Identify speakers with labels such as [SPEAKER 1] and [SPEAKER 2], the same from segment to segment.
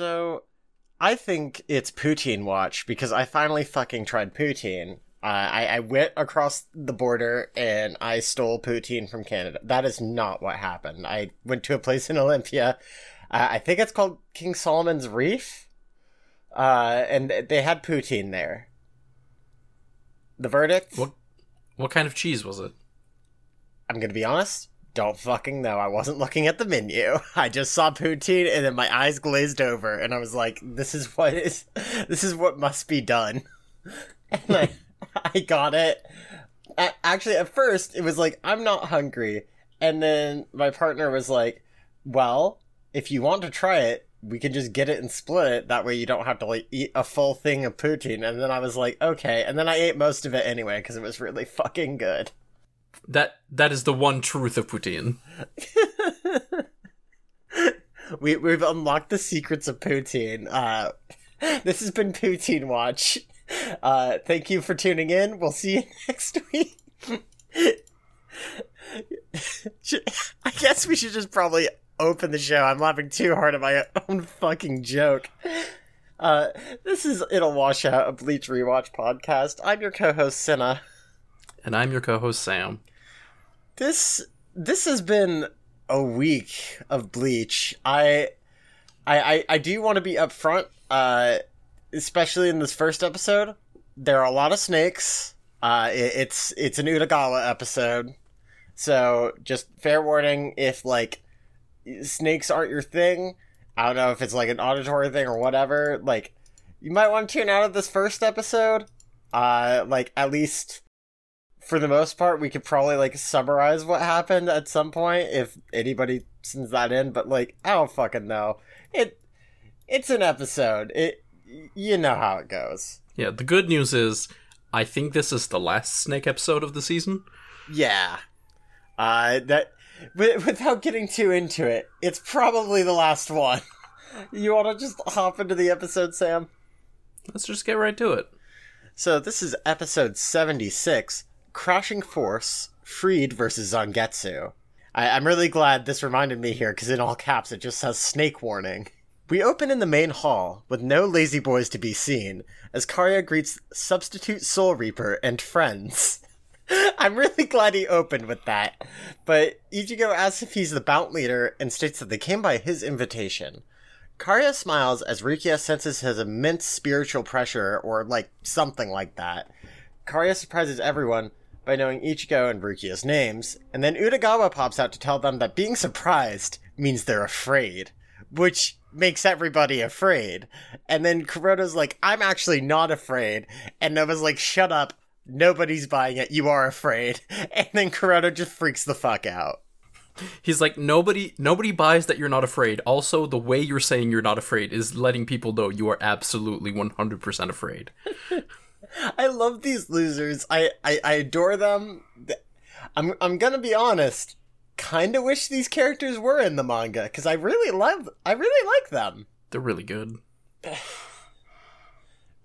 [SPEAKER 1] So, I think it's poutine watch because I finally fucking tried poutine. Uh, I, I went across the border and I stole poutine from Canada. That is not what happened. I went to a place in Olympia. Uh, I think it's called King Solomon's Reef. Uh, and they had poutine there. The verdict?
[SPEAKER 2] What what kind of cheese was it?
[SPEAKER 1] I'm gonna be honest. Don't fucking know. I wasn't looking at the menu. I just saw poutine and then my eyes glazed over and I was like, this is what is this is what must be done. And I I got it. Actually, at first it was like, I'm not hungry. And then my partner was like, Well, if you want to try it, we can just get it and split it. That way you don't have to like eat a full thing of poutine. And then I was like, okay. And then I ate most of it anyway because it was really fucking good.
[SPEAKER 2] That that is the one truth of poutine.
[SPEAKER 1] We we've unlocked the secrets of poutine. Uh, this has been Poutine Watch. Uh, thank you for tuning in. We'll see you next week. I guess we should just probably open the show. I'm laughing too hard at my own fucking joke. Uh, this is It'll Wash Out, a Bleach Rewatch podcast. I'm your co-host, Senna.
[SPEAKER 2] And I'm your co-host Sam.
[SPEAKER 1] this this has been a week of bleach. I i i, I do want to be upfront uh especially in this first episode. There are a lot of snakes. Uh it, it's it's an utagawa episode. So just fair warning if like snakes aren't your thing i don't know if it's like an auditory thing or whatever like you might want to tune out of this first episode. Uh like at least for the most part, we could probably like summarize what happened at some point if anybody sends that in. But like, I don't fucking know. It it's an episode. It you know how it goes.
[SPEAKER 2] Yeah, the good news is I think this is the last snake episode of the season.
[SPEAKER 1] Yeah. Uh, that wi- without getting too into it, it's probably the last one. you want to just hop into the episode, Sam?
[SPEAKER 2] Let's just get right to it.
[SPEAKER 1] So this is episode 76, Crashing Force, Freed versus Zangetsu. I- I'm really glad this reminded me here, because in all caps it just says snake warning. We open in the main hall, with no lazy boys to be seen, as Karya greets Substitute Soul Reaper and friends. I'm really glad he opened with that, but Ichigo asks if he's the Bount leader and states that they came by his invitation. Karya smiles as Rukia senses his immense spiritual pressure, or like something like that. Karya surprises everyone by knowing Ichigo and Rukia's names, and then Utagawa pops out to tell them that being surprised means they're afraid, which makes everybody afraid. And then Kurodo's like, I'm actually not afraid, and Noba's like, shut up, nobody's buying it, you are afraid. And then Kurodo just freaks the fuck out.
[SPEAKER 2] He's like nobody nobody buys that you're not afraid. Also, the way you're saying you're not afraid is letting people know you are absolutely 100% afraid.
[SPEAKER 1] I love these losers. I, I, I adore them. I'm I'm gonna be honest. Kind of wish these characters were in the manga because I really love. I really like them.
[SPEAKER 2] They're really good.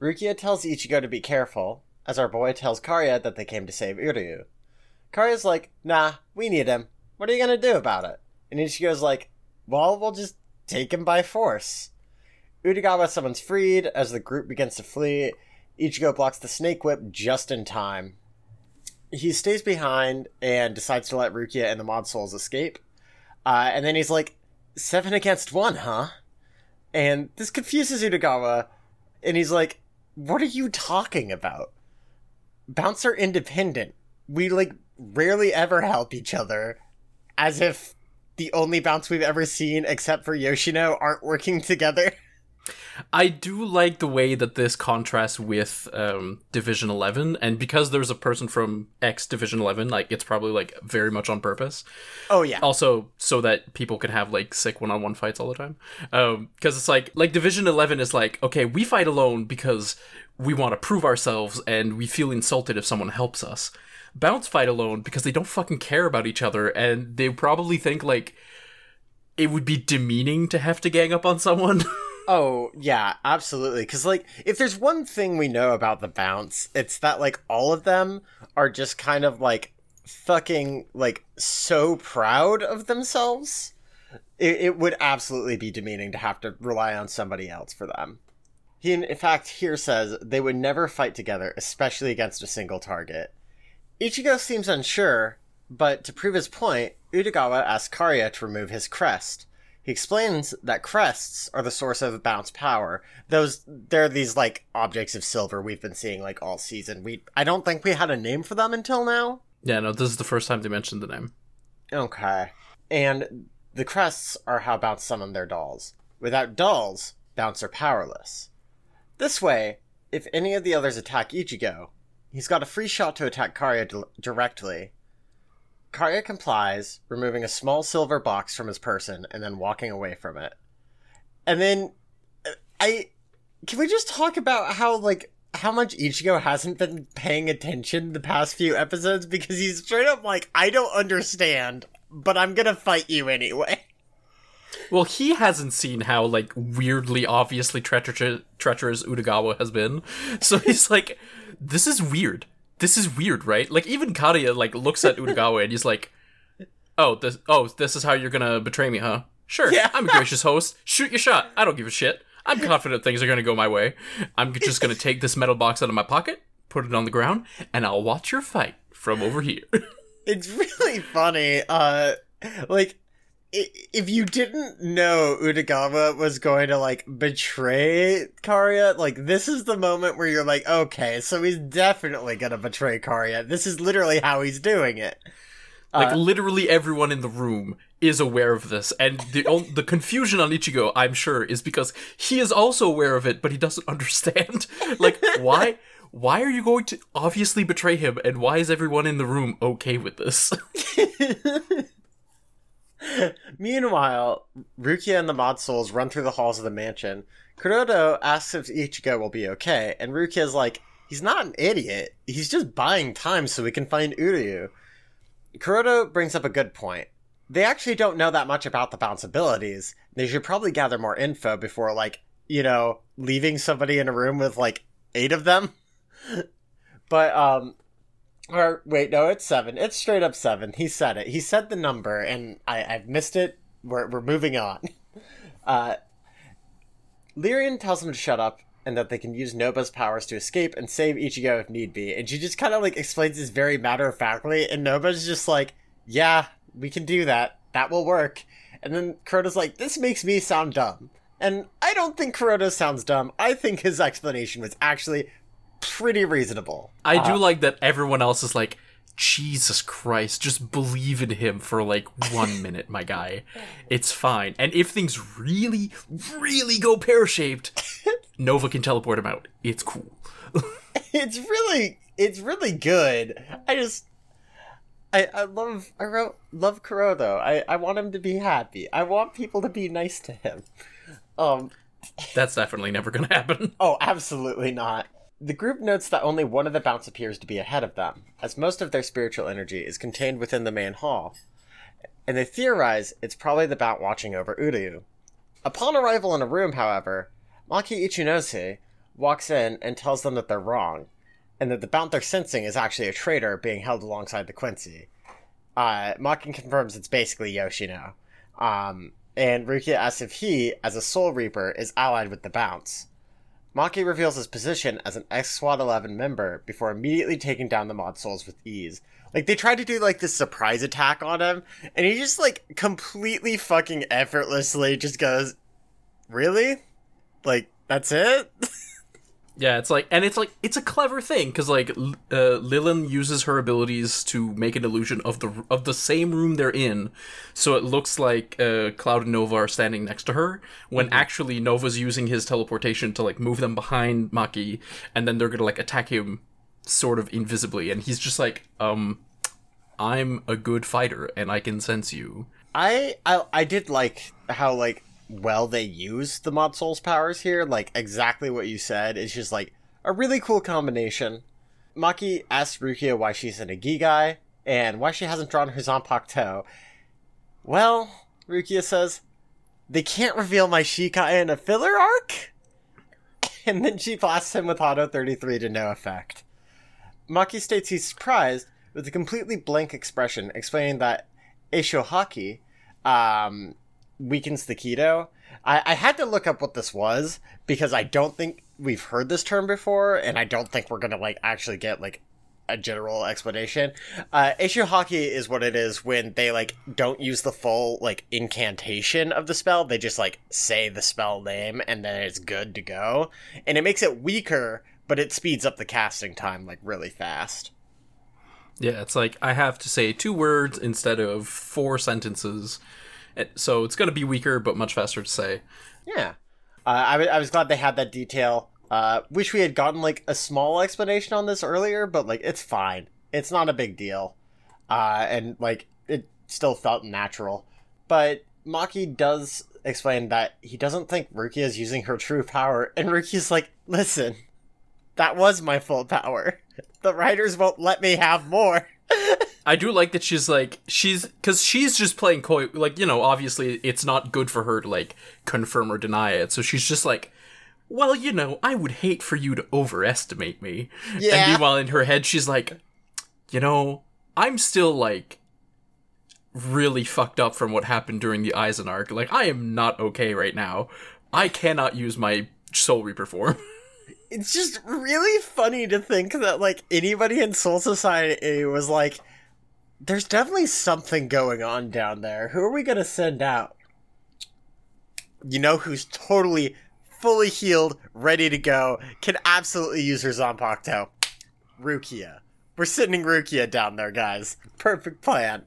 [SPEAKER 1] Rukia tells Ichigo to be careful, as our boy tells Karya that they came to save Uryu. Karya's like, "Nah, we need him. What are you gonna do about it?" And Ichigo's like, "Well, we'll just take him by force." Utagawa summons Freed as the group begins to flee. Ichigo blocks the snake whip just in time. He stays behind and decides to let Rukia and the Mod Souls escape. Uh, and then he's like, seven against one, huh? And this confuses Utagawa, and he's like, what are you talking about? Bouncer independent. We, like, rarely ever help each other. As if the only Bounts we've ever seen, except for Yoshino, aren't working together.
[SPEAKER 2] I do like the way that this contrasts with um, Division Eleven, and because there's a person from X Division Eleven, like it's probably like very much on purpose.
[SPEAKER 1] Oh, yeah.
[SPEAKER 2] Also, so that people can have like sick one-on-one fights all the time. Um, because it's like like Division Eleven is like okay, we fight alone because we want to prove ourselves and we feel insulted if someone helps us. Bounts fight alone because they don't fucking care about each other and they probably think like it would be demeaning to have to gang up on someone.
[SPEAKER 1] Oh, yeah, absolutely. Because, like, if there's one thing we know about the Bounts, it's that, like, all of them are just kind of, like, fucking, like, so proud of themselves. It, it would absolutely be demeaning to have to rely on somebody else for them. He, in fact, here says they would never fight together, especially against a single target. Ichigo seems unsure, but to prove his point, Utagawa asks Karya to remove his crest. He explains that crests are the source of bounce power. Those they're these like objects of silver we've been seeing like all season. We I don't think we had a name for them until now.
[SPEAKER 2] yeah, no, this is the first time they mentioned the name.
[SPEAKER 1] Okay. And the crests are how Bounts summon their dolls. Without dolls, Bounts are powerless. This way, if any of the others attack Ichigo, he's got a free shot to attack Karya di- directly. Karya complies, removing a small silver box from his person and then walking away from it. And then uh, I can we just talk about how like how much Ichigo hasn't been paying attention the past few episodes because he's straight up like I don't understand, but I'm to fight you anyway.
[SPEAKER 2] Well, he hasn't seen how like weirdly, obviously treacherous, treacherous Utagawa has been, so he's like, "This is weird. This is weird, right?" Like even Karia like looks at Utagawa and he's like, "Oh, this, oh, this is how you're gonna betray me, huh? Sure,
[SPEAKER 1] Yeah.
[SPEAKER 2] I'm a gracious host. Shoot your shot. I don't give a shit. I'm confident things are gonna go my way. I'm just gonna take this metal box out of my pocket, put it on the ground, and I'll watch your fight from over here."
[SPEAKER 1] It's really funny. Uh like if you didn't know Utagawa was going to like betray Karya, like this is the moment where you're like, okay, so he's definitely gonna betray Karya. This is literally how he's doing it.
[SPEAKER 2] Like uh, literally everyone in the room is aware of this, and the on- the confusion on Ichigo, I'm sure, is because he is also aware of it, but he doesn't understand. like why? Why are you going to obviously betray him, and why is everyone in the room okay with this?
[SPEAKER 1] Meanwhile, Rukia and the Mod Souls run through the halls of the mansion. Kurodo asks if Ichigo will be okay, and Rukia's like, he's not an idiot. He's just buying time so we can find Uryu. Kurodo brings up a good point. They actually don't know that much about the bounce abilities. They should probably gather more info before, like, you know, leaving somebody in a room with, like, eight of them. but, um, or wait, no, it's seven. It's straight up seven. He said it. He said the number, and I, I've missed it. We're, we're moving on. Uh, Lirin tells him to shut up and that they can use Noba's powers to escape and save Ichigo if need be. And she just kind of like explains this very matter of factly, and Noba's just like, "Yeah, we can do that. That will work." And then Kurodo's like, "This makes me sound dumb." And I don't think Kurodo sounds dumb. I think his explanation was actually pretty reasonable.
[SPEAKER 2] I do like that everyone else is like, Jesus Christ, just believe in him for like one minute, my guy. It's fine. And if things really, really go pear shaped, Noba can teleport him out. It's cool.
[SPEAKER 1] it's really it's really good. I just I, I love I wrote love Kurodo. I, I want him to be happy. I want people to be nice to him. Um
[SPEAKER 2] That's definitely never gonna happen.
[SPEAKER 1] oh absolutely not. The group notes that only one of the Bounts appears to be ahead of them, as most of their spiritual energy is contained within the main hall. And they theorize it's probably the Bount watching over Uryu. Upon arrival in a room, however, Maki Ichinose walks in and tells them that they're wrong, and that the Bount they're sensing is actually a traitor being held alongside the Quincy. Uh, Maki confirms it's basically Yoshino. Um, and Rukia asks if he, as a Soul Reaper, is allied with the Bounts. Maki reveals his position as an ex Squad 11 member before immediately taking down the Mod Souls with ease. Like, they tried to do, like, this surprise attack on him, and he just, like, completely fucking effortlessly just goes, Really? Like, that's it?
[SPEAKER 2] Yeah, it's like, and it's like, it's a clever thing because like L- uh, Lirin uses her abilities to make an illusion of the of the same room they're in, so it looks like uh, Cloud and Noba are standing next to her when actually Noba's using his teleportation to like move them behind Maki, and then they're gonna like attack him sort of invisibly, and he's just like, um, I'm a good fighter and I can sense you.
[SPEAKER 1] I, I I did like how like well they used the Mod Souls powers here. Like exactly what you said. It's just like a really cool combination. Maki asks Rukia why she's an Agigai and why she hasn't drawn her Zanpakuto. Well, Rukia says, they can't reveal my Shikai in a filler arc? And then she blasts him with Hado 33 to no effect. Maki states he's surprised with a completely blank expression, explaining that Eishohaki um, weakens the Kido. I, I had to look up what this was because I don't think we've heard this term before, and I don't think we're gonna like actually get like a general explanation. Uh, Eishohaki is what it is when they like don't use the full like incantation of the spell. They just like say the spell name and then it's good to go, and it makes it weaker, but it speeds up the casting time like really fast.
[SPEAKER 2] Yeah, it's like I have to say two words instead of four sentences. So it's going to be weaker, but much faster to say.
[SPEAKER 1] Yeah. Uh, I, w- I was glad they had that detail. Uh, wish we had gotten like a small explanation on this earlier, but like it's fine. It's not a big deal. Uh, and like it still felt natural. But Maki does explain that he doesn't think Rukia is using her true power, and Rukia's like, listen, that was my full power. The writers won't let me have more.
[SPEAKER 2] I do like that she's like she's because she's just playing coy. Like you know, obviously it's not good for her to like confirm or deny it. So she's just like, well, you know, I would hate for you to overestimate me.
[SPEAKER 1] Yeah.
[SPEAKER 2] And meanwhile, in her head, she's like, you know, I'm still like really fucked up from what happened during the Aizen arc. Like I am not okay right now. I cannot use my Soul Reaper form.
[SPEAKER 1] it's just really funny to think that like anybody in Soul Society was like, "There's definitely something going on down there. Who are we gonna send out?" You know who's totally, fully healed, ready to go, can absolutely use her Zanpakuto. Rukia. We're sending Rukia down there, guys. Perfect plan.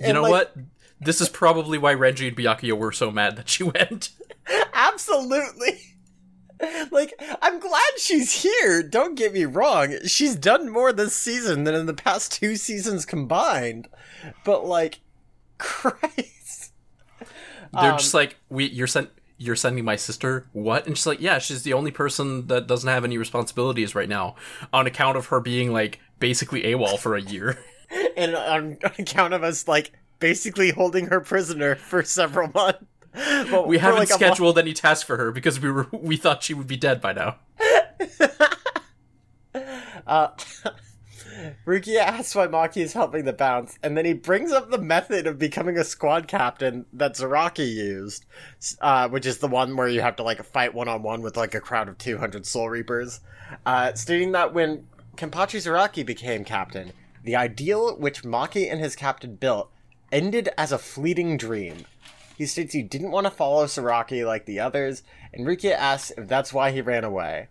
[SPEAKER 2] you know what? This is probably why Renji and Byakuya were so mad that she went.
[SPEAKER 1] Absolutely. Like, I'm glad she's here. Don't get me wrong. She's done more this season than in the past two seasons combined. But like, Christ.
[SPEAKER 2] They're
[SPEAKER 1] Um,
[SPEAKER 2] just like, we you're sent you're sending my sister what? And she's like, yeah, she's the only person that doesn't have any responsibilities right now on account of her being like basically AWOL for a year.
[SPEAKER 1] And on account of us like basically holding her prisoner for several months. But
[SPEAKER 2] We haven't
[SPEAKER 1] like,
[SPEAKER 2] scheduled any task for her because we were we thought she would be dead by now.
[SPEAKER 1] Uh, Rukia asks why Maki is helping the bounce, and then he brings up the method of becoming a squad captain that Zaraki used, uh, which is the one where you have to like fight one on one with like a crowd of 200 Soul Reapers, uh, stating that when Kenpachi Zaraki became captain, the ideal which Maki and his captain built ended as a fleeting dream. He states he didn't want to follow Zaraki like the others, and Rukia asks if that's why he ran away.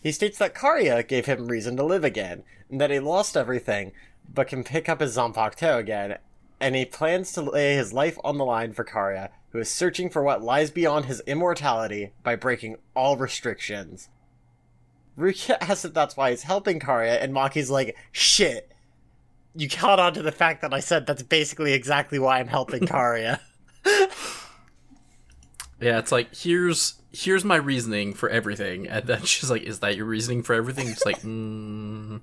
[SPEAKER 1] He states that Karya gave him reason to live again, and that he lost everything, but can pick up his Zanpakuto again, and he plans to lay his life on the line for Karya, who is searching for what lies beyond his immortality by breaking all restrictions. Rukia asks if that's why he's helping Karya, and Maki's like, shit. You caught on to the fact that I said that's basically exactly why I'm helping Karya.
[SPEAKER 2] Yeah, it's like here's here's my reasoning for everything, and then she's like, "Is that your reasoning for everything?" It's like, mm,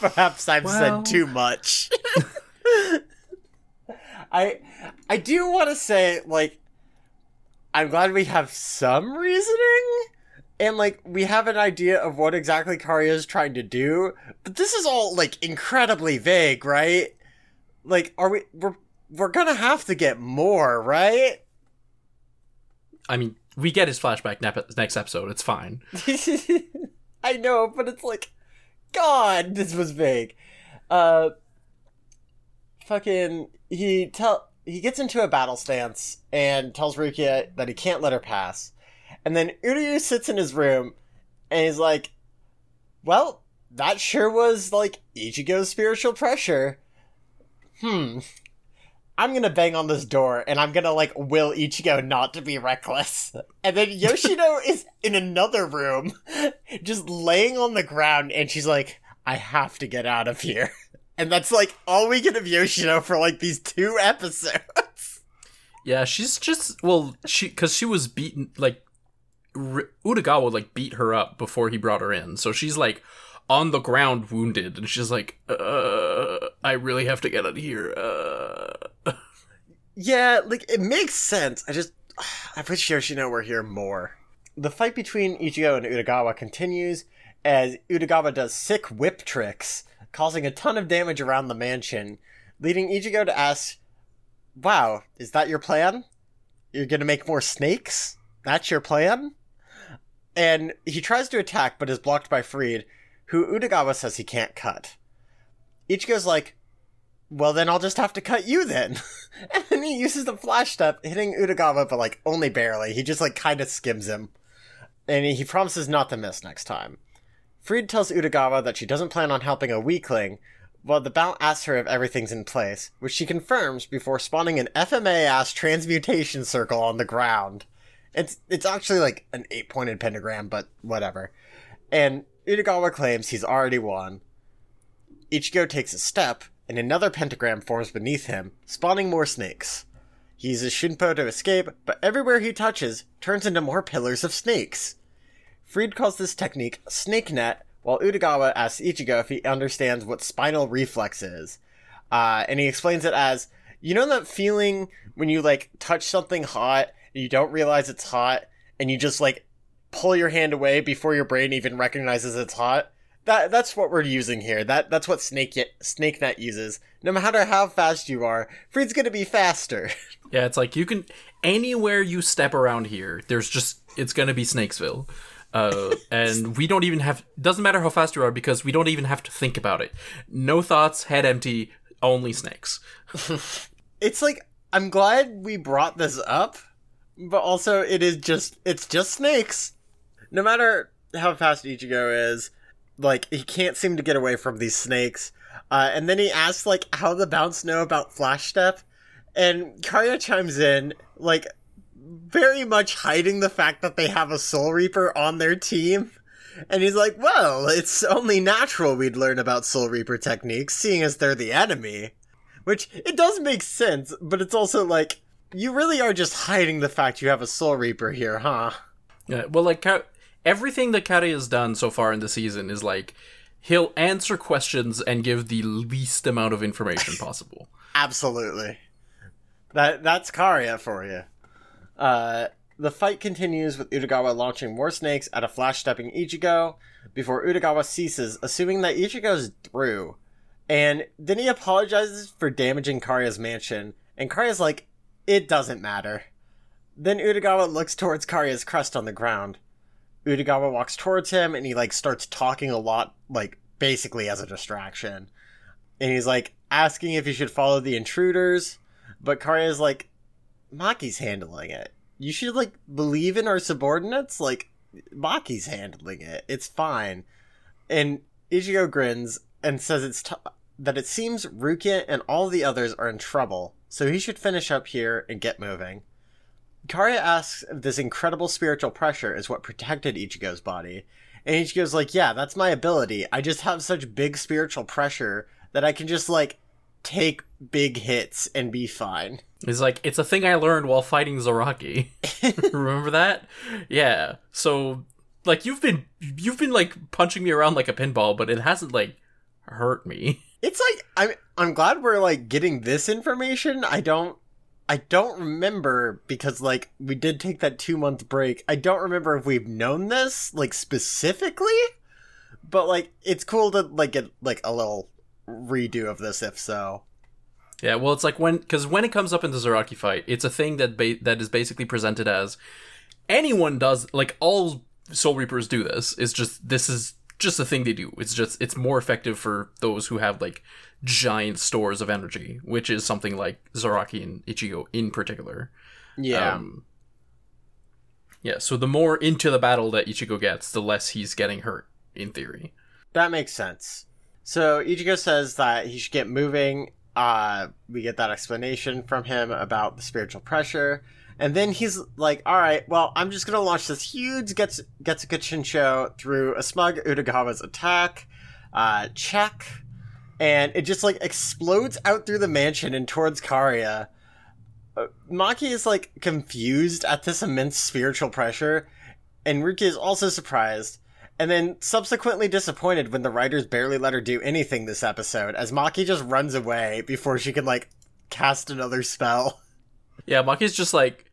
[SPEAKER 1] Perhaps I've
[SPEAKER 2] Well.
[SPEAKER 1] said too much. I I do want to say like I'm glad we have some reasoning and like we have an idea of what exactly Karya is trying to do, but this is all like incredibly vague, right? Like are we we're we're gonna have to get more, right?
[SPEAKER 2] I mean, we get his flashback nep- next episode. It's fine.
[SPEAKER 1] I know, but it's like, God, this was vague. Uh, fucking, he tell he gets into a battle stance and tells Rukia that he can't let her pass, and then Uryu sits in his room and he's like, "Well, that sure was like Ichigo's spiritual pressure." Hmm. I'm gonna bang on this door and I'm gonna like will Ichigo not to be reckless. And then Yoshino is in another room, just laying on the ground, and she's like, I have to get out of here. And that's like all we get of Yoshino for like these two episodes.
[SPEAKER 2] Yeah, she's just well, she because she was beaten like R- Utagawa like beat her up before he brought her in, so she's like on the ground wounded, and she's like, uh, I really have to get out of here. Uh.
[SPEAKER 1] Yeah, like it makes sense. I just I wish Yoshino were here more. The fight between Ichigo and Utagawa continues as Utagawa does sick whip tricks, causing a ton of damage around the mansion, leading Ichigo to ask, Wow, is that your plan? You're gonna make more snakes? That's your plan? And he tries to attack but is blocked by Freed, who Utagawa says he can't cut. Ichigo's like, well, then I'll just have to cut you then. and he uses the flash step, hitting Utagawa, but like only barely. He just like kind of skims him. And he promises not to miss next time. Freed tells Utagawa that she doesn't plan on helping a weakling, while the Bount asks her if everything's in place, which she confirms before spawning an FMA ass transmutation circle on the ground. It's it's actually like an eight pointed pentagram, but whatever. And Utagawa claims he's already won. Ichigo takes a step, and another pentagram forms beneath him, spawning more snakes. He uses Shunpo to escape, but everywhere he touches turns into more pillars of snakes. Freed calls this technique snake net, while Utagawa asks Ichigo if he understands what spinal reflex is. Uh, and he explains it as, you know that feeling when you like touch something hot, and you don't realize it's hot, and you just like pull your hand away before your brain even recognizes it's hot? That that's what we're using here. That that's what Snake Snake Net uses. No matter how fast you are, Freed's gonna be faster.
[SPEAKER 2] Yeah, it's like you can anywhere you step around here, there's just it's gonna be Snakesville. Uh, and we don't even have doesn't matter how fast you are because we don't even have to think about it. No thoughts, head empty, only snakes.
[SPEAKER 1] it's like I'm glad we brought this up, but also it is just it's just snakes. No matter how fast Ichigo is, like he can't seem to get away from these snakes. Uh, and then he asks like how the Bounts know about Flash Step, and Karya chimes in like very much hiding the fact that they have a Soul Reaper on their team. And he's like, well, it's only natural we'd learn about Soul Reaper techniques, seeing as they're the enemy. Which, it does make sense, but it's also like, you really are just hiding the fact you have a Soul Reaper here, huh?
[SPEAKER 2] Yeah, well, like everything that Kari has done so far in the season is like he'll answer questions and give the least amount of information possible.
[SPEAKER 1] Absolutely. That that's Karya for you. Uh, the fight continues with Utagawa launching more snakes at a flash stepping Ichigo before Utagawa ceases, assuming that Ichigo's through. And then he apologizes for damaging Karya's mansion, and Karya's like, it doesn't matter. Then Utagawa looks towards Karya's crest on the ground. Utagawa walks towards him and he like starts talking a lot, like basically as a distraction. And he's like asking if he should follow the intruders, but Karya's like, Maki's handling it. You should like believe in our subordinates. Like Maki's handling it. It's fine. And Ichigo grins and says it's t- that it seems Rukia and all the others are in trouble, so he should finish up here and get moving. Karya asks if this incredible spiritual pressure is what protected Ichigo's body. And Ichigo's like, yeah, that's my ability. I just have such big spiritual pressure that I can just, like, take big hits and be fine.
[SPEAKER 2] He's like, it's a thing I learned while fighting Zaraki. Remember that? Yeah. So, like, you've been you've been like punching me around like a pinball, but it hasn't like hurt me.
[SPEAKER 1] It's like I'm I'm glad we're like getting this information. I don't I don't remember because like we did take that 2 month break. I don't remember if we've known this like specifically, but like it's cool to like get like a little redo of this if so.
[SPEAKER 2] Yeah, well, it's like when because when it comes up in the Zaraki fight, it's a thing that ba- that is basically presented as anyone does. Like all Soul Reapers do this. It's just this is just a thing they do. It's just it's more effective for those who have like giant stores of energy, which is something like Zaraki and Ichigo in particular.
[SPEAKER 1] Yeah.
[SPEAKER 2] Um, yeah. So the more into the battle that Ichigo gets, the less he's getting hurt. In theory.
[SPEAKER 1] That makes sense. So Ichigo says that he should get moving. Uh, we get that explanation from him about the spiritual pressure. And then he's like, all right, well, I'm just going to launch this huge Gets- Getsuga show through a smug Utagawa's attack. Uh, check. And it just like explodes out through the mansion and towards Karia. Uh, Maki is like confused at this immense spiritual pressure. And Ruki is also surprised and then subsequently disappointed when the writers barely let her do anything this episode, as Maki just runs away before she can like cast another spell.
[SPEAKER 2] Yeah, Maki's just like,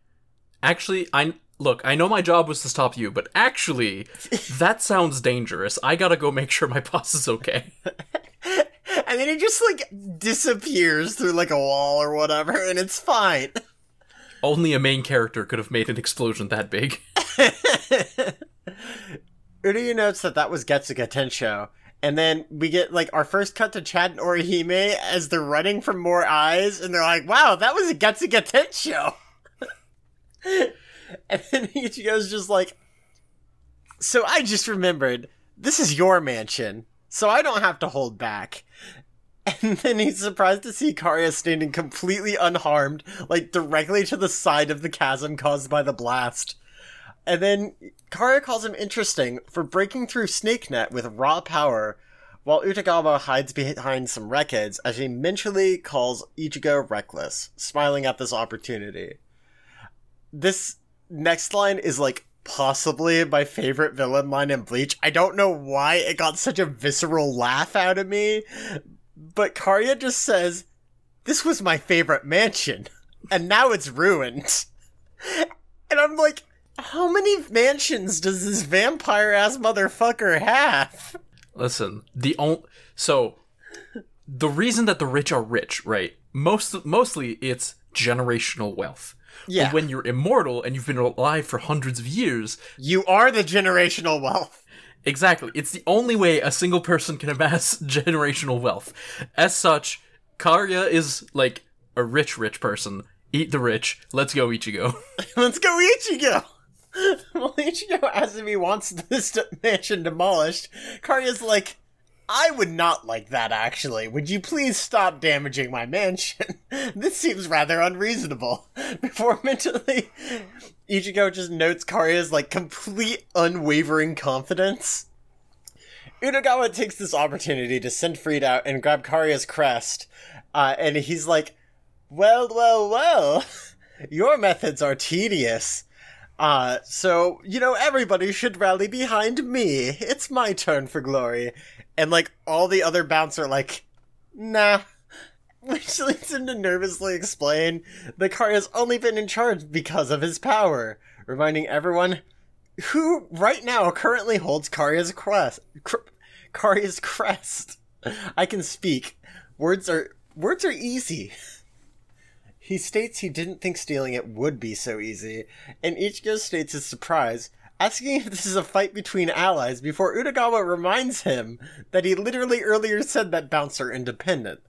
[SPEAKER 2] actually, I look. I know my job was to stop you, but actually, that sounds dangerous. I gotta go make sure my boss is okay.
[SPEAKER 1] and then he just like disappears through like a wall or whatever, and it's fine.
[SPEAKER 2] Only a main character could have made an explosion that big.
[SPEAKER 1] Uryu notes that that was Getsuga Tensho. And then we get like our first cut to Chad and Orihime as they're running from more eyes, and they're like, "Wow, that was a Getsuga Tensho." And then Ichigo's just like, "So I just remembered this is your mansion, so I don't have to hold back." And then he's surprised to see Karia standing completely unharmed, like directly to the side of the chasm caused by the blast. And then Karia calls him interesting for breaking through Snake Net with raw power, while Utagawa hides behind some wreckage as he mentally calls Ichigo reckless, smiling at this opportunity. This next line is like possibly my favorite villain line in Bleach. I don't know why it got such a visceral laugh out of me, but Karia just says, This was my favorite mansion, and now it's ruined. And I'm like, how many mansions does this vampire ass motherfucker have?
[SPEAKER 2] Listen, the only so the reason that the rich are rich, right? Most mostly it's generational wealth.
[SPEAKER 1] Yeah.
[SPEAKER 2] But when you're immortal and you've been alive for hundreds of years,
[SPEAKER 1] You are the generational wealth.
[SPEAKER 2] exactly, it's the only way a single person can amass generational wealth. As such, Karya is like a rich rich person. Eat the rich. Let's go Ichigo.
[SPEAKER 1] Let's go Ichigo! well, Ichigo asks if he wants this mansion demolished. Karya's like, I would not like that actually. Would you please stop damaging my mansion? this seems rather unreasonable. Before mentally, Ichigo just notes Karya's like complete unwavering confidence. Utagawa takes this opportunity to send Freed out and grab Karya's crest, uh, and he's like, Well, well, well, your methods are tedious. Uh, so, you know, everybody should rally behind me. It's my turn for glory. And, like, all the other bounts are like, nah. Which leads him to nervously explain that has only been in charge because of his power, reminding everyone who right now currently holds Karya's crest. Cr- crest. I can speak. Words are words are easy. He states he didn't think stealing it would be so easy, and Ichigo states his surprise, asking if this is a fight between allies before Utagawa reminds him that he literally earlier said that bounts are independent.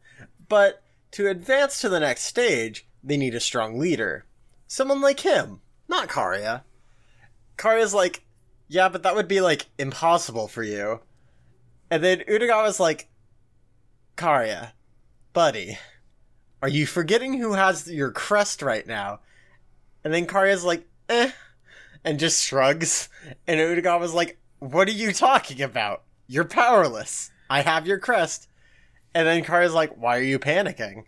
[SPEAKER 1] But to advance to the next stage, they need a strong leader. Someone like him, not Karya. Karya's like, yeah, but that would be like impossible for you. And then Utagawa's like, Karya, buddy, are you forgetting who has your crest right now? And then Karya's like, eh, and just shrugs. And Utagawa's like, what are you talking about? You're powerless. I have your crest. And then Karya's like, why are you panicking?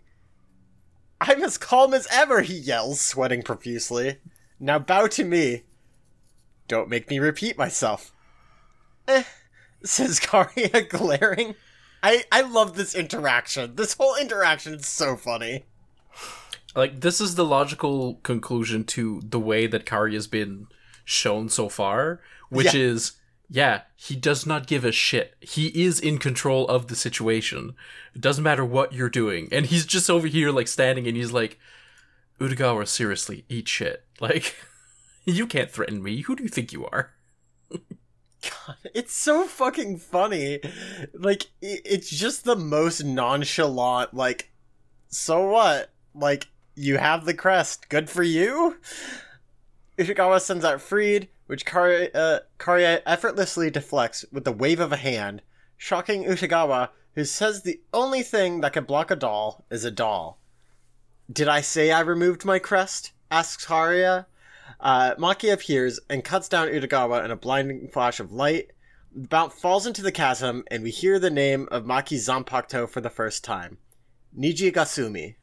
[SPEAKER 1] I'm as calm as ever, he yells, sweating profusely. Now bow to me. Don't make me repeat myself. Eh, says Karya, glaring. I, I love this interaction. This whole interaction is so funny.
[SPEAKER 2] like this is the logical conclusion to the way that Kari has been shown so far, which
[SPEAKER 1] Yeah.
[SPEAKER 2] is yeah, he does not give a shit. He is in control of the situation. It doesn't matter what you're doing. And he's just over here, like, standing and he's like, Utagawa, seriously, eat shit. Like, you can't threaten me. Who do you think you are?
[SPEAKER 1] It's so fucking funny. Like, it's just the most nonchalant, like, so what? Like, you have the crest. Good for you? Ishikawa sends out Freed, which Kari- uh, effortlessly deflects with the wave of a hand, shocking Utagawa, who says the only thing that can block a doll is a doll. Did I say I removed my crest? asks Karya. Uh, Maki appears and cuts down Utagawa in a blinding flash of light. The Bount falls into the chasm, and we hear the name of Maki Zanpakuto for the first time. Niji Gasumi.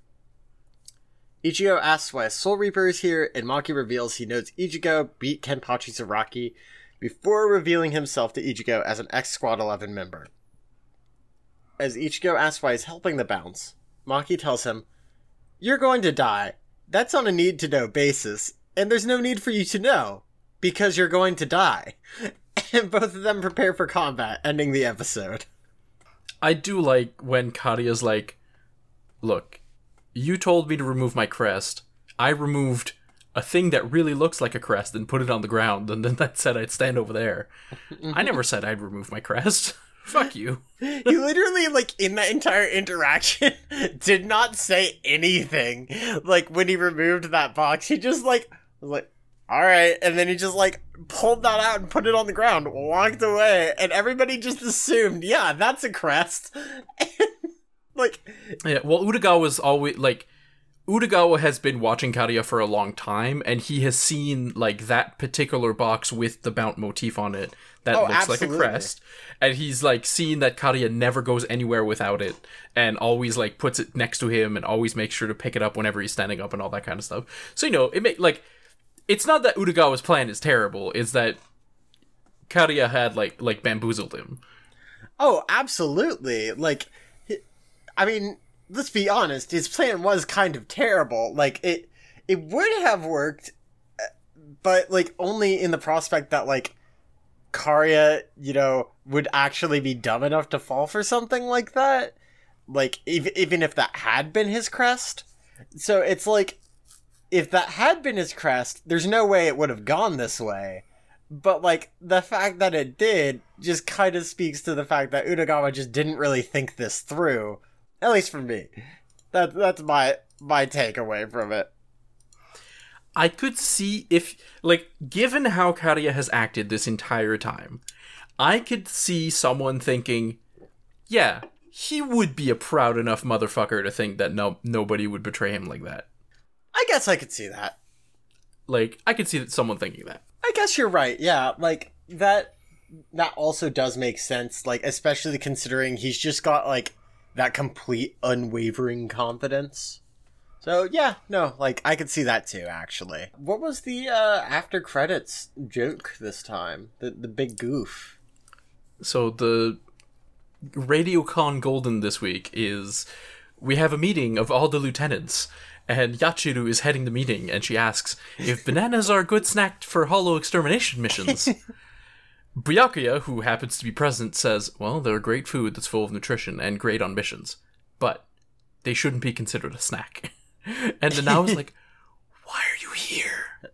[SPEAKER 1] Ichigo asks why a Soul Reaper is here, and Maki reveals he knows Ichigo beat Kenpachi Zaraki before revealing himself to Ichigo as an ex Squad 11 member. As Ichigo asks why he's helping the Bounts, Maki tells him, You're going to die. That's on a need to know basis, and there's no need for you to know, because you're going to die. And both of them prepare for combat, ending the episode.
[SPEAKER 2] I do like when Karia's like, look, you told me to remove my crest. I removed a thing that really looks like a crest and put it on the ground, and then that said I'd stand over there. I never said I'd remove my crest. Fuck you.
[SPEAKER 1] he literally, like, in that entire interaction, did not say anything. Like, when he removed that box, he just, like, was like, alright, and then he just, like, pulled that out and put it on the ground, walked away, and everybody just assumed, yeah, that's a crest. like,
[SPEAKER 2] Yeah, well, Utagawa's always like Utagawa has been watching Karia for a long time, and he has seen like that particular box with the mount motif on it that
[SPEAKER 1] Oh,
[SPEAKER 2] looks like a crest, and he's like seen that Karia never goes anywhere without it, and always like puts it next to him, and always makes sure to pick it up whenever he's standing up and all that kind of stuff. So you know, it may like it's not that Utagawa's plan is terrible; it's that Karia had like like bamboozled him.
[SPEAKER 1] Oh, absolutely. Like, I mean, let's be honest. His plan was kind of terrible. Like, it it would have worked, uh, but like only in the prospect that like Karya, you know, would actually be dumb enough to fall for something like that. Like, even even if that had been his crest. So it's like, if that had been his crest, there's no way it would have gone this way but like the fact that it did just kind of speaks to the fact that Utagawa just didn't really think this through. At least for me. That that's my my takeaway from it.
[SPEAKER 2] I could see if, like, given how Karia has acted this entire time, I could see someone thinking, yeah, he would be a proud enough motherfucker to think that no nobody would betray him like that.
[SPEAKER 1] I guess I could see that.
[SPEAKER 2] Like, I could see that someone thinking that.
[SPEAKER 1] I guess you're right. Yeah, like that that also does make sense like especially considering he's just got like that complete unwavering confidence. So yeah, no, like I could see that too actually. What was the uh after credits joke this time? The the big goof.
[SPEAKER 2] So the RadioCon Golden this week is we have a meeting of all the lieutenants, and Yachiru is heading the meeting, and she asks if bananas are a good snack for hollow extermination missions. Byakuya, who happens to be present, says, Well, they're great food that's full of nutrition and great on missions, but they shouldn't be considered a snack. and was like, Why are you here?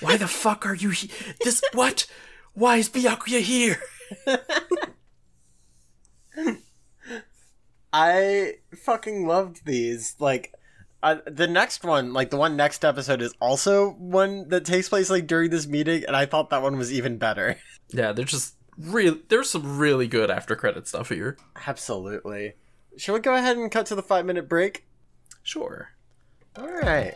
[SPEAKER 2] Why the fuck are you here? This what? Why is Byakuya here?
[SPEAKER 1] I fucking loved these. Like, uh, the next one, like the one next episode, is also one that takes place like during this meeting, and I thought that one was even better.
[SPEAKER 2] Yeah, they're just real. There's some really good after credit stuff here.
[SPEAKER 1] Absolutely. Shall we go ahead and cut to the five minute break?
[SPEAKER 2] Sure.
[SPEAKER 1] All right.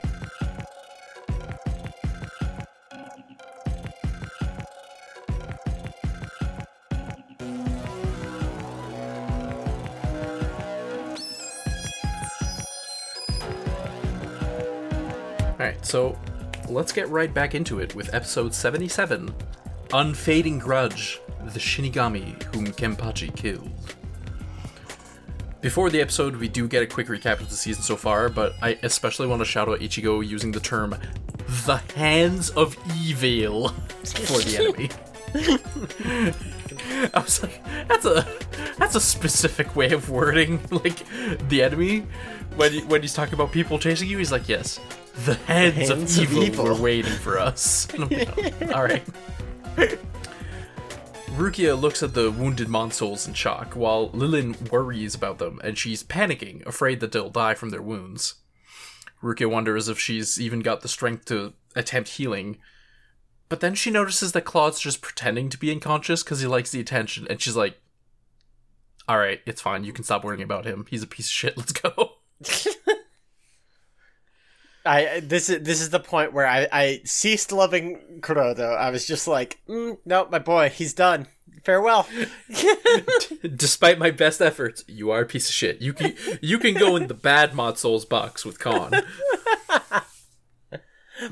[SPEAKER 2] Alright, so let's get right back into it with episode 77 Unfading Grudge, the Shinigami whom Kenpachi killed. Before the episode, we do get a quick recap of the season so far, but I especially want to shout out Ichigo using the term the hands of evil for the enemy. I was like, that's a that's a specific way of wording like the enemy. When he, when he's talking about people chasing you, he's like, yes, the heads, of
[SPEAKER 1] of
[SPEAKER 2] evil,
[SPEAKER 1] evil."
[SPEAKER 2] were waiting for us. And I'm like, All right. Rukia looks at the wounded Mod Souls in shock, while Lirin worries about them, and she's panicking, afraid that they'll die from their wounds. Rukia wonders if she's even got the strength to attempt healing, but then she notices that Kurodo's just pretending to be unconscious because he likes the attention, and she's like, Alright, it's fine, you can stop worrying about him. He's a piece of shit, let's go.
[SPEAKER 1] I this is this is the point where I I ceased loving Kurodo. I was just like, mm, no, my boy, he's done. Farewell.
[SPEAKER 2] Despite my best efforts, you are a piece of shit. You can you can go in the bad Mod Souls box with Kon.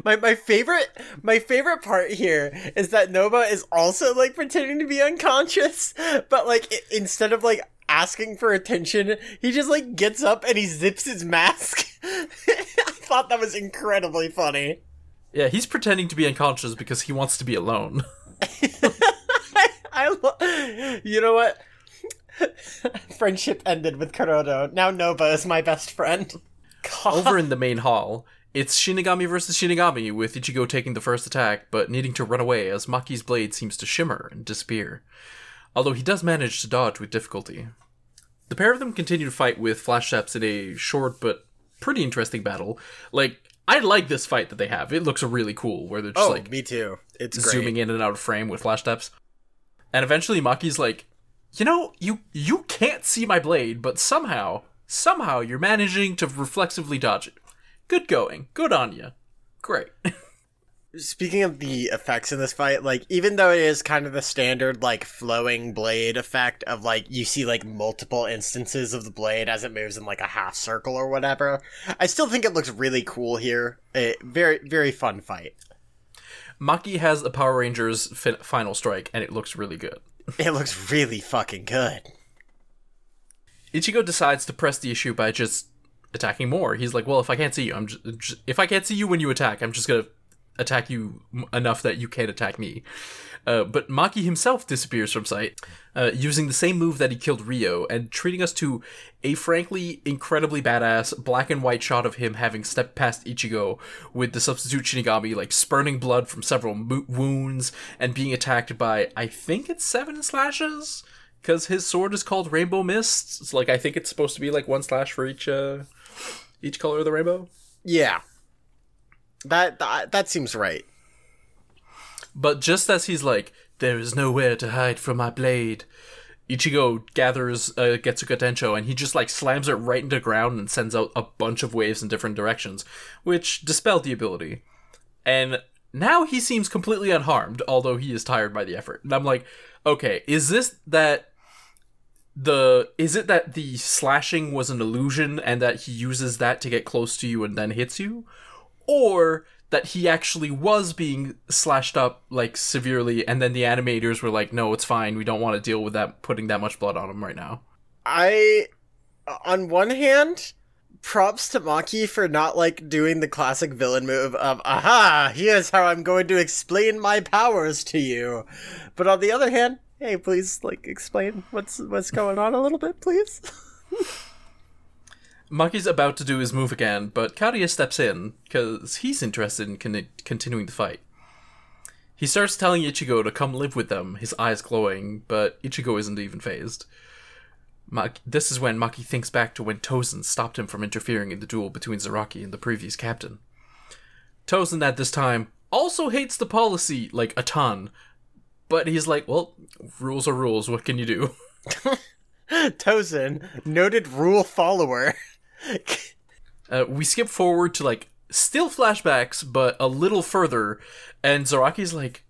[SPEAKER 1] My my favorite my favorite part here is that Noba is also like pretending to be unconscious, but like instead of like asking for attention, he just like gets up and he zips his mask. I thought that was incredibly funny.
[SPEAKER 2] Yeah, he's pretending to be unconscious because he wants to be alone.
[SPEAKER 1] I lo- you know what? Friendship ended with Kurodo. Now Noba is my best friend. God.
[SPEAKER 2] Over in the main hall, it's Shinigami versus Shinigami, with Ichigo taking the first attack, but needing to run away as Maki's blade seems to shimmer and disappear. Although he does manage to dodge with difficulty. The pair of them continue to fight with flash steps in a short but pretty interesting battle. Like, I like this fight that they have. It looks really cool, where they're just
[SPEAKER 1] Oh,
[SPEAKER 2] like
[SPEAKER 1] me too. It's great.
[SPEAKER 2] zooming in and out of frame with flash steps. And eventually Maki's like, you know, you you can't see my blade, but somehow, somehow you're managing to reflexively dodge it. Good going. Good on you. Great.
[SPEAKER 1] Speaking of the effects in this fight, like even though it is kind of the standard like flowing blade effect of like you see like multiple instances of the blade as it moves in like a half circle or whatever, I still think it looks really cool here. A very very fun fight.
[SPEAKER 2] Maki has a Power Rangers fi- final strike, and it looks really good.
[SPEAKER 1] It looks really fucking good.
[SPEAKER 2] Ichigo decides to press the issue by just attacking more. He's like, "Well, if I can't see you, I'm just, if I can't see you when you attack, I'm just gonna attack you enough that you can't attack me." Uh, but Maki himself disappears from sight, uh, using the same move that he killed Ryo, and treating us to a frankly incredibly badass black and white shot of him having stepped past Ichigo with the substitute Shinigami, like spurning blood from several mo- wounds and being attacked by, I think it's seven slashes? Because his sword is called Rainbow Mist. It's like, I think it's supposed to be like one slash for each, uh, each color of the rainbow.
[SPEAKER 1] Yeah. That that, seems right.
[SPEAKER 2] But just as he's like, there is nowhere to hide from my blade, Ichigo gathers uh, Tensho and he just like slams it right into ground and sends out a bunch of waves in different directions, which dispelled the ability. And now he seems completely unharmed, although he is tired by the effort. And I'm like, okay, is this that the is it that the slashing was an illusion and that he uses that to get close to you and then hits you? Or that he actually was being slashed up like severely and then the animators were like, no, it's fine, we don't want to deal with that putting that much blood on him right now.
[SPEAKER 1] I on one hand, props to Maki for not like doing the classic villain move of aha, here's how I'm going to explain my powers to you. But on the other hand, hey, please like explain what's what's going on a little bit, please.
[SPEAKER 2] Maki's about to do his move again, but Karia steps in because he's interested in con- continuing the fight. He starts telling Ichigo to come live with them, his eyes glowing, but Ichigo isn't even phased. This is when Maki thinks back to when Tozen stopped him from interfering in the duel between Zaraki and the previous captain. Tozen at this time also hates the policy like a ton, but he's like, well, rules are rules, what can you do?
[SPEAKER 1] Tozen, noted rule follower.
[SPEAKER 2] Uh, we skip forward to like still flashbacks, but a little further, and Zaraki's like,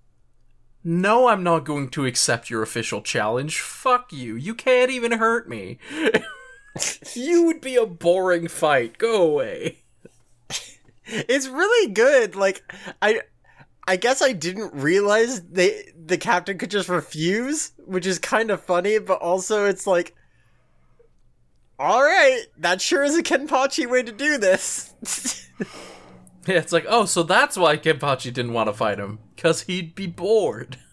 [SPEAKER 2] "No, I'm not going to accept your official challenge. Fuck you. You can't even hurt me. you would be a boring fight. Go away."
[SPEAKER 1] it's really good. Like I I guess I didn't realize they the captain could just refuse, which is kind of funny, but also it's like all right, that sure is a Kenpachi way to do this.
[SPEAKER 2] Yeah, it's like, oh, so that's why Kenpachi didn't want to fight him, because he'd be bored.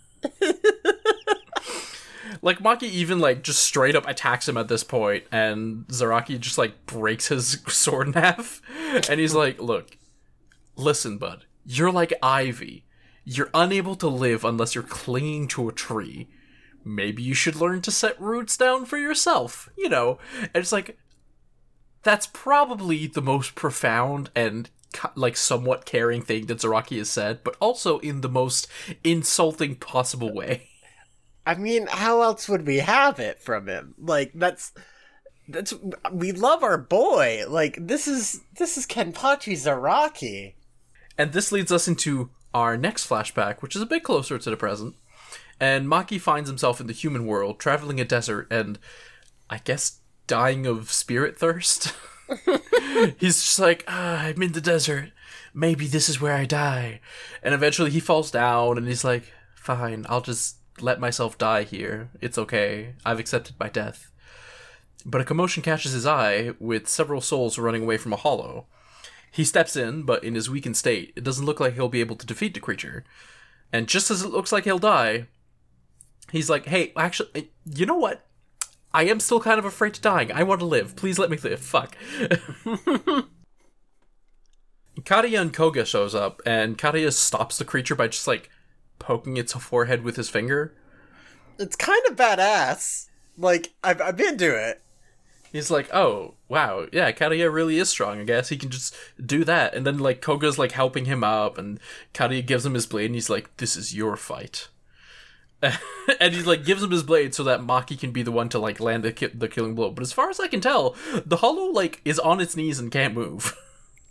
[SPEAKER 2] Like Maki even like just straight up attacks him at this point, and Zaraki just like breaks his sword in half, and he's like, "Look, listen, bud, you're like ivy. You're unable to live unless you're clinging to a tree. Maybe you should learn to set roots down for yourself. You know." And it's like, that's probably the most profound and like somewhat caring thing that Zaraki has said, but also in the most insulting possible way.
[SPEAKER 1] I mean, how else would we have it from him? Like that's that's we love our boy. Like this is this is Kenpachi Zaraki.
[SPEAKER 2] And this leads us into our next flashback, which is a bit closer to the present. And Maki finds himself in the human world, traveling a desert, and I guess dying of spirit thirst. He's just like, ah, I'm in the desert. Maybe this is where I die. And eventually he falls down, and he's like, fine, I'll just let myself die here. It's okay. I've accepted my death. But a commotion catches his eye, with several souls running away from a hollow. He steps in, but in his weakened state, it doesn't look like he'll be able to defeat the creature. And just as it looks like he'll die, he's like, hey, actually, eh, you know what? I am still kind of afraid to dying. I want to live. Please let me live. Fuck. Kariya and Koga shows up, and Kariya stops the creature by just like poking its forehead with his finger.
[SPEAKER 1] It's kind of badass. Like I've I've been to it.
[SPEAKER 2] He's like, oh, wow, yeah, Kariya really is strong, I guess. He can just do that. And then, like, Koga's, like, helping him up, and Kariya gives him his blade, and he's like, this is your fight. and he, like, gives him his blade so that Maki can be the one to, like, land the, ki- the killing blow. But as far as I can tell, the Hollow, like, is on its knees and can't move.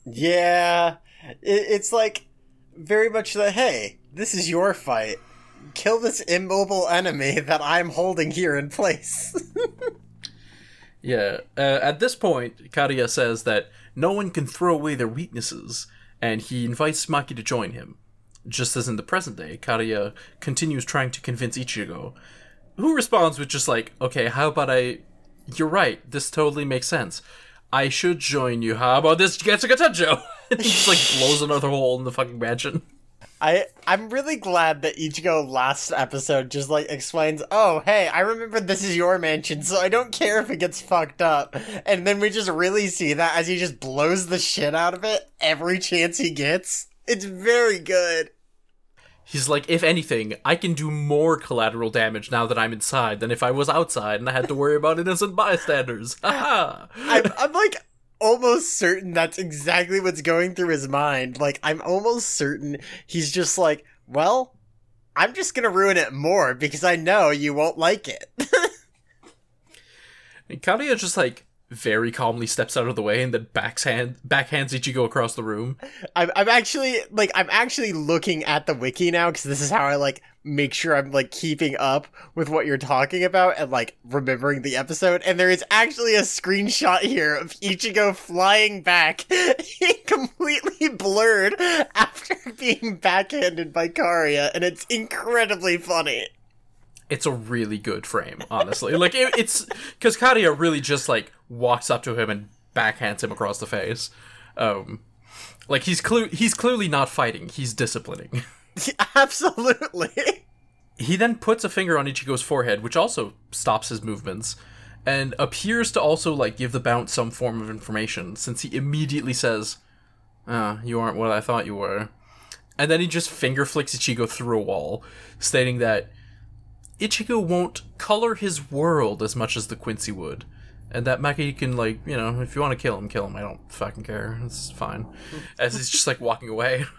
[SPEAKER 1] Yeah, it, it's like very much the hey, this is your fight. Kill this immobile enemy that I'm holding here in place.
[SPEAKER 2] Yeah. Uh, at this point, Kariya says that no one can throw away their weaknesses, and he invites Maki to join him. Just as in the present day, Kariya continues trying to convince Ichigo, who responds with just like, okay, how about I. You're right, this totally makes sense. I should join you. How about this Getsuga Tensho? he just like blows another hole in the fucking mansion.
[SPEAKER 1] I I'm really glad that Ichigo last episode just like explains, "Oh, hey, I remember this is your mansion, so I don't care if it gets fucked up." And then we just really see that as he just blows the shit out of it every chance he gets. It's very good.
[SPEAKER 2] He's like, if anything, I can do more collateral damage now that I'm inside than if I was outside and I had to worry about innocent bystanders.
[SPEAKER 1] I'm, I'm like almost certain that's exactly what's going through his mind. Like, I'm almost certain he's just like, well, I'm just gonna ruin it more because I know you won't like it.
[SPEAKER 2] And Kariya just like very calmly steps out of the way and then backhand backhands Ichigo across the room.
[SPEAKER 1] I'm, I'm actually like I'm actually looking at the wiki now because this is how I like make sure I'm like keeping up with what you're talking about and like remembering the episode. And there is actually a screenshot here of Ichigo flying back, completely blurred after being backhanded by Karia, and it's incredibly funny.
[SPEAKER 2] It's a really good frame, honestly. like it, it's because Kariya really just like walks up to him and backhands him across the face. Um, like he's cle- he's clearly not fighting; he's disciplining.
[SPEAKER 1] Absolutely.
[SPEAKER 2] He then puts a finger on Ichigo's forehead, which also stops his movements, and appears to also like give the Bounts some form of information, since he immediately says, "Ah, you aren't what I thought you were," and then he just finger flicks Ichigo through a wall, stating that Ichigo won't color his world as much as the Quincy would. And that Maki can like, you know, if you want to kill him, kill him. I don't fucking care. It's fine. As he's just like walking away.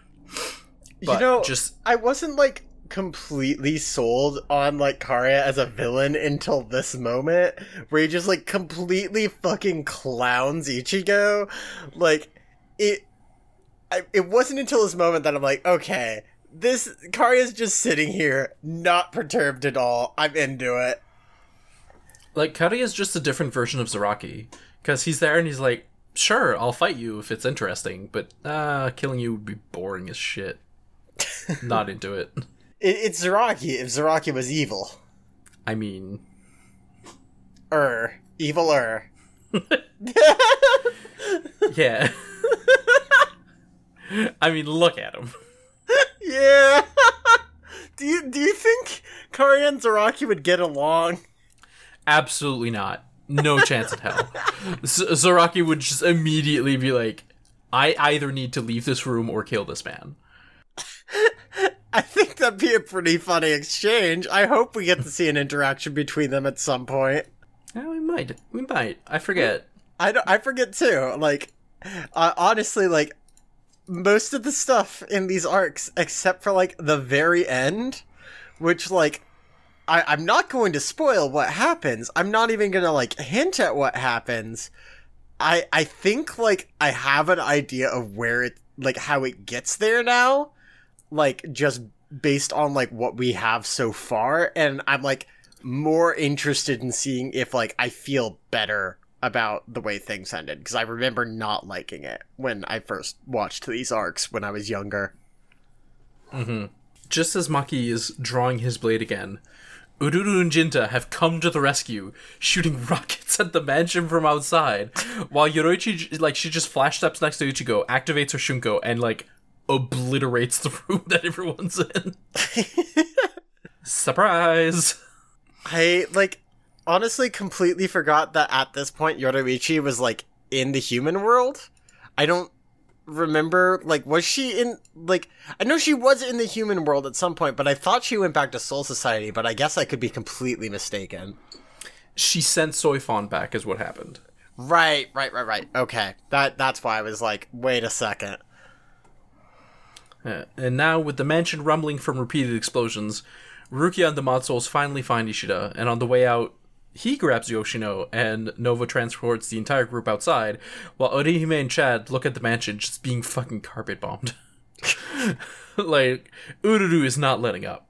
[SPEAKER 2] But
[SPEAKER 1] you know,
[SPEAKER 2] just
[SPEAKER 1] I wasn't like completely sold on like Karya as a villain until this moment where he just like completely fucking clowns Ichigo. Like it I, it wasn't until this moment that I'm like, okay, this Karya's just sitting here, not perturbed at all. I'm into it.
[SPEAKER 2] like Kari is just a different version of Zaraki because he's there and he's like, sure, I'll fight you if it's interesting, but uh, killing you would be boring as shit. Not into it.
[SPEAKER 1] it it's Zaraki if Zaraki was evil.
[SPEAKER 2] I mean,
[SPEAKER 1] Er, evil er.
[SPEAKER 2] yeah. I mean, look at him.
[SPEAKER 1] Yeah. Do you do you think Kari and Zaraki would get along?
[SPEAKER 2] Absolutely not. No chance in hell. Z- Zaraki would just immediately be like, I either need to leave this room or kill this man.
[SPEAKER 1] I think that'd be a pretty funny exchange. I hope we get to see an interaction between them at some point.
[SPEAKER 2] Yeah, we might. We might. I forget.
[SPEAKER 1] I don't, I forget too. Like, uh, honestly, like most of the stuff in these arcs, except for like the very end, which like I, I'm not going to spoil what happens. I'm not even gonna like hint at what happens. I I think like I have an idea of where it like how it gets there now, like just based on like what we have so far, and I'm like more interested in seeing if like I feel better about the way things ended because I remember not liking it when I first watched these arcs when I was younger. Mm-hmm.
[SPEAKER 2] Just as Maki is drawing his blade again, Ururu and Jinta have come to the rescue, shooting rockets at the mansion from outside, while Yoruichi, like, she just flash steps next to Ichigo, activates her Shunko, and, like, obliterates the room that everyone's in. Surprise!
[SPEAKER 1] I like honestly completely forgot that at this point Yoruichi was like in the human world. I don't remember like was she in like I know she was in the human world at some point, but I thought she went back to Soul Society, but I guess I could be completely mistaken.
[SPEAKER 2] She sent Soifon back, is what happened.
[SPEAKER 1] Right, right, right, right. Okay. That that's why I was like, wait a second.
[SPEAKER 2] Uh, and now, with the mansion rumbling from repeated explosions, Rukia and the Mod Souls finally find Ishida, and on the way out, he grabs Yoshino, and Noba transports the entire group outside, while Orihime and Chad look at the mansion just being fucking carpet bombed. like, Ururu is not letting up.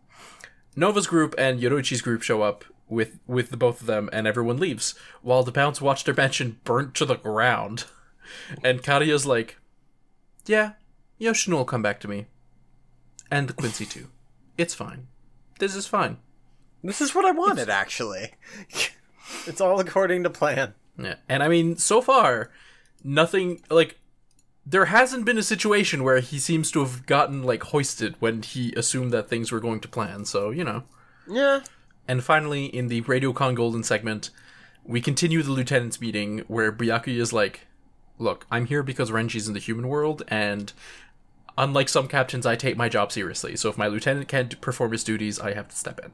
[SPEAKER 2] Noba's group and Yoruichi's group show up with with the both of them, and everyone leaves, while the Bounts watch their mansion burnt to the ground. And Karia's like, yeah, Yoshino will come back to me. And the Quincy too. It's fine. This is fine.
[SPEAKER 1] This is what I wanted actually. it's all according to plan.
[SPEAKER 2] Yeah. And I mean, so far, nothing like there hasn't been a situation where he seems to have gotten like hoisted when he assumed that things were going to plan. So, you know.
[SPEAKER 1] Yeah.
[SPEAKER 2] And finally, in the Radiocon Golden segment, we continue the lieutenant's meeting where Byakuya is like, Look, I'm here because Renji's in the human world, and unlike some captains, I take my job seriously. So if my lieutenant can't perform his duties, I have to step in.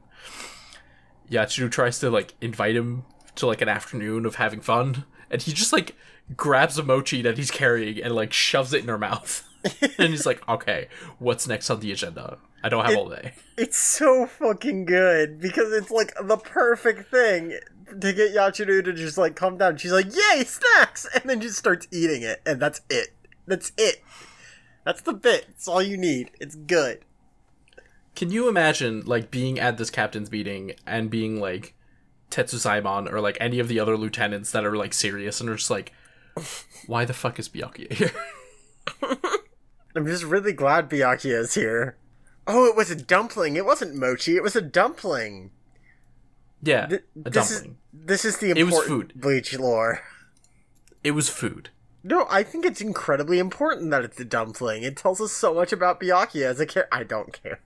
[SPEAKER 2] Yachiru tries to like invite him to like an afternoon of having fun, and he just like grabs a mochi that he's carrying and like shoves it in her mouth. and he's like, "Okay, what's next on the agenda? I don't have all day."
[SPEAKER 1] It's so fucking good because it's like the perfect thing to get Yachiru to just like calm down. She's like, "Yay, snacks!" and then just starts eating it, and that's it. That's it. That's the bit. It's all you need. It's good.
[SPEAKER 2] Can you imagine like being at this captain's meeting and being like Tetsuzaemon or like any of the other lieutenants that are like serious and are just like, "Why the fuck is Byakuya here?"
[SPEAKER 1] I'm just really glad Byakuya is here. Oh, it was a dumpling. It wasn't mochi. It was a dumpling.
[SPEAKER 2] yeah,
[SPEAKER 1] Th-
[SPEAKER 2] a
[SPEAKER 1] this
[SPEAKER 2] dumpling.
[SPEAKER 1] Is, this is the
[SPEAKER 2] was
[SPEAKER 1] important
[SPEAKER 2] food.
[SPEAKER 1] Bleach lore.
[SPEAKER 2] It was food.
[SPEAKER 1] No, I think it's incredibly important that it's a dumpling. It tells us so much about Byakuya as a character. I don't care.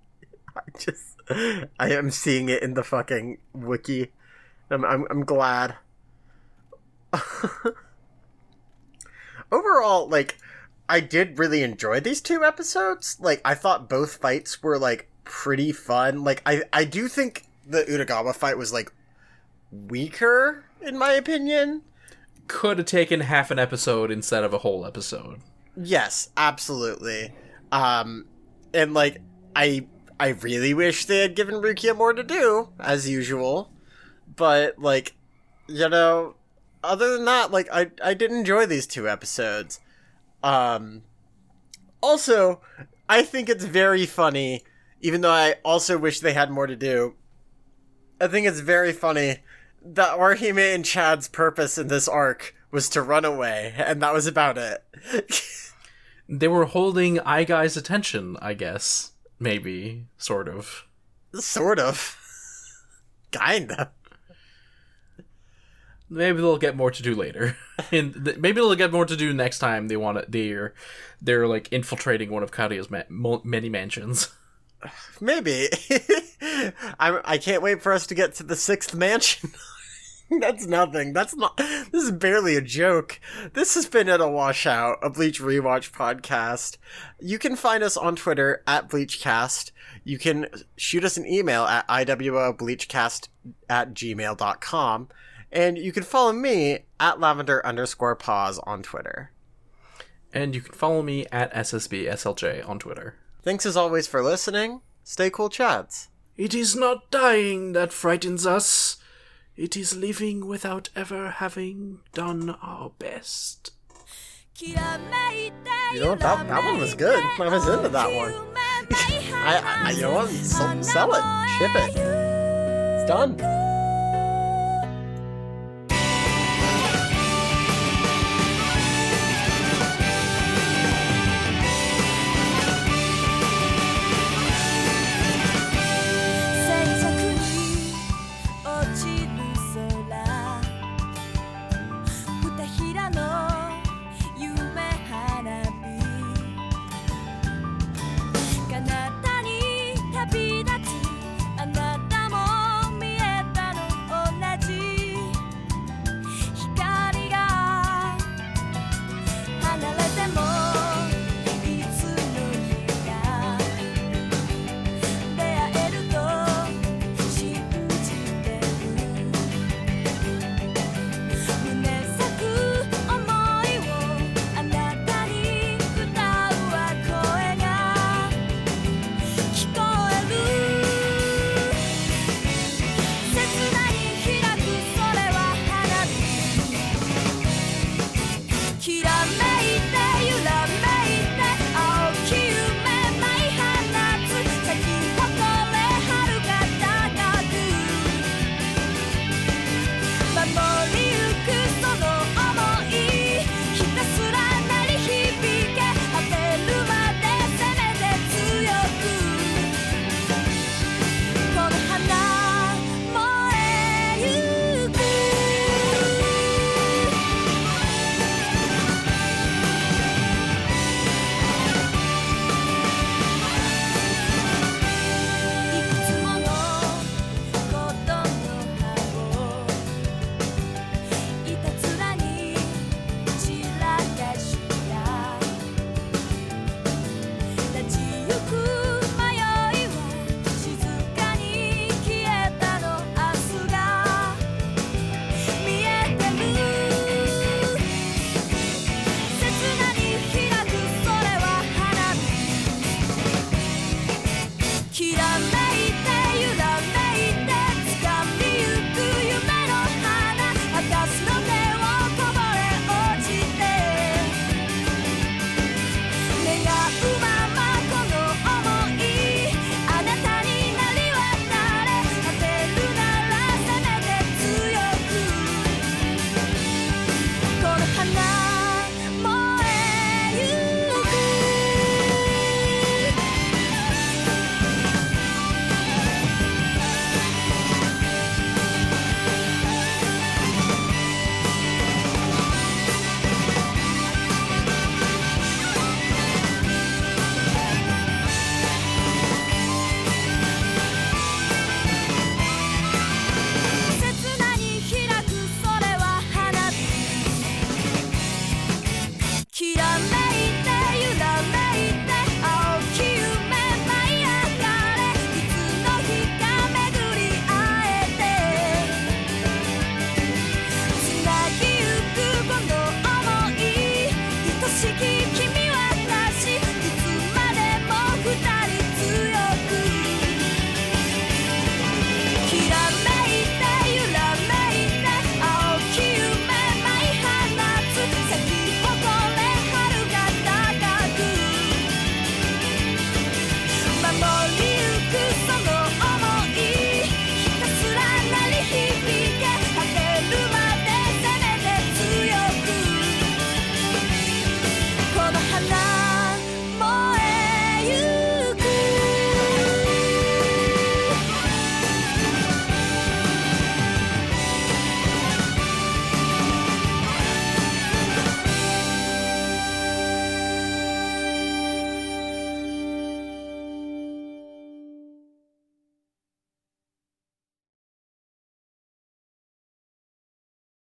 [SPEAKER 1] I just, I am seeing it in the fucking wiki. I'm, I'm, I'm glad. Overall, like, I did really enjoy these two episodes. Like, I thought both fights were like pretty fun. Like, I, I do think the Utagawa fight was like weaker in my opinion.
[SPEAKER 2] Could have taken half an episode instead of a whole episode.
[SPEAKER 1] Yes, absolutely. Um, and like I, I really wish they had given Rukia more to do, as usual. But like, you know, other than that, like I, I did enjoy these two episodes. Um, also, I think it's very funny, even though I also wish they had more to do. I think it's very funny that Orihime and Chad's purpose in this arc was to run away, and that was about it.
[SPEAKER 2] They were holding Eye Guy's attention, I guess. Maybe, sort of.
[SPEAKER 1] sort of. Kinda.
[SPEAKER 2] Maybe they'll get more to do later. and th- maybe they'll get more to do next time they want it. They're they're like infiltrating one of Karia's ma- many mansions.
[SPEAKER 1] Maybe. I'm, I can't wait for us to get to the sixth mansion. That's nothing. That's not. This is barely a joke. This has been at a washout, a Bleach rewatch podcast. You can find us on Twitter at BleachCast. You can shoot us an email at iwobleachcast at gmail.com. And you can follow me at lavender underscore pause on Twitter.
[SPEAKER 2] And you can follow me at SSBSLJ on Twitter.
[SPEAKER 1] Thanks as always for listening. Stay cool, chads.
[SPEAKER 2] It is not dying that frightens us. It is living without ever having done our best.
[SPEAKER 1] You know? That, that one was good. I was into that one. I, I, you know what? Sell it. Ship it. It's done.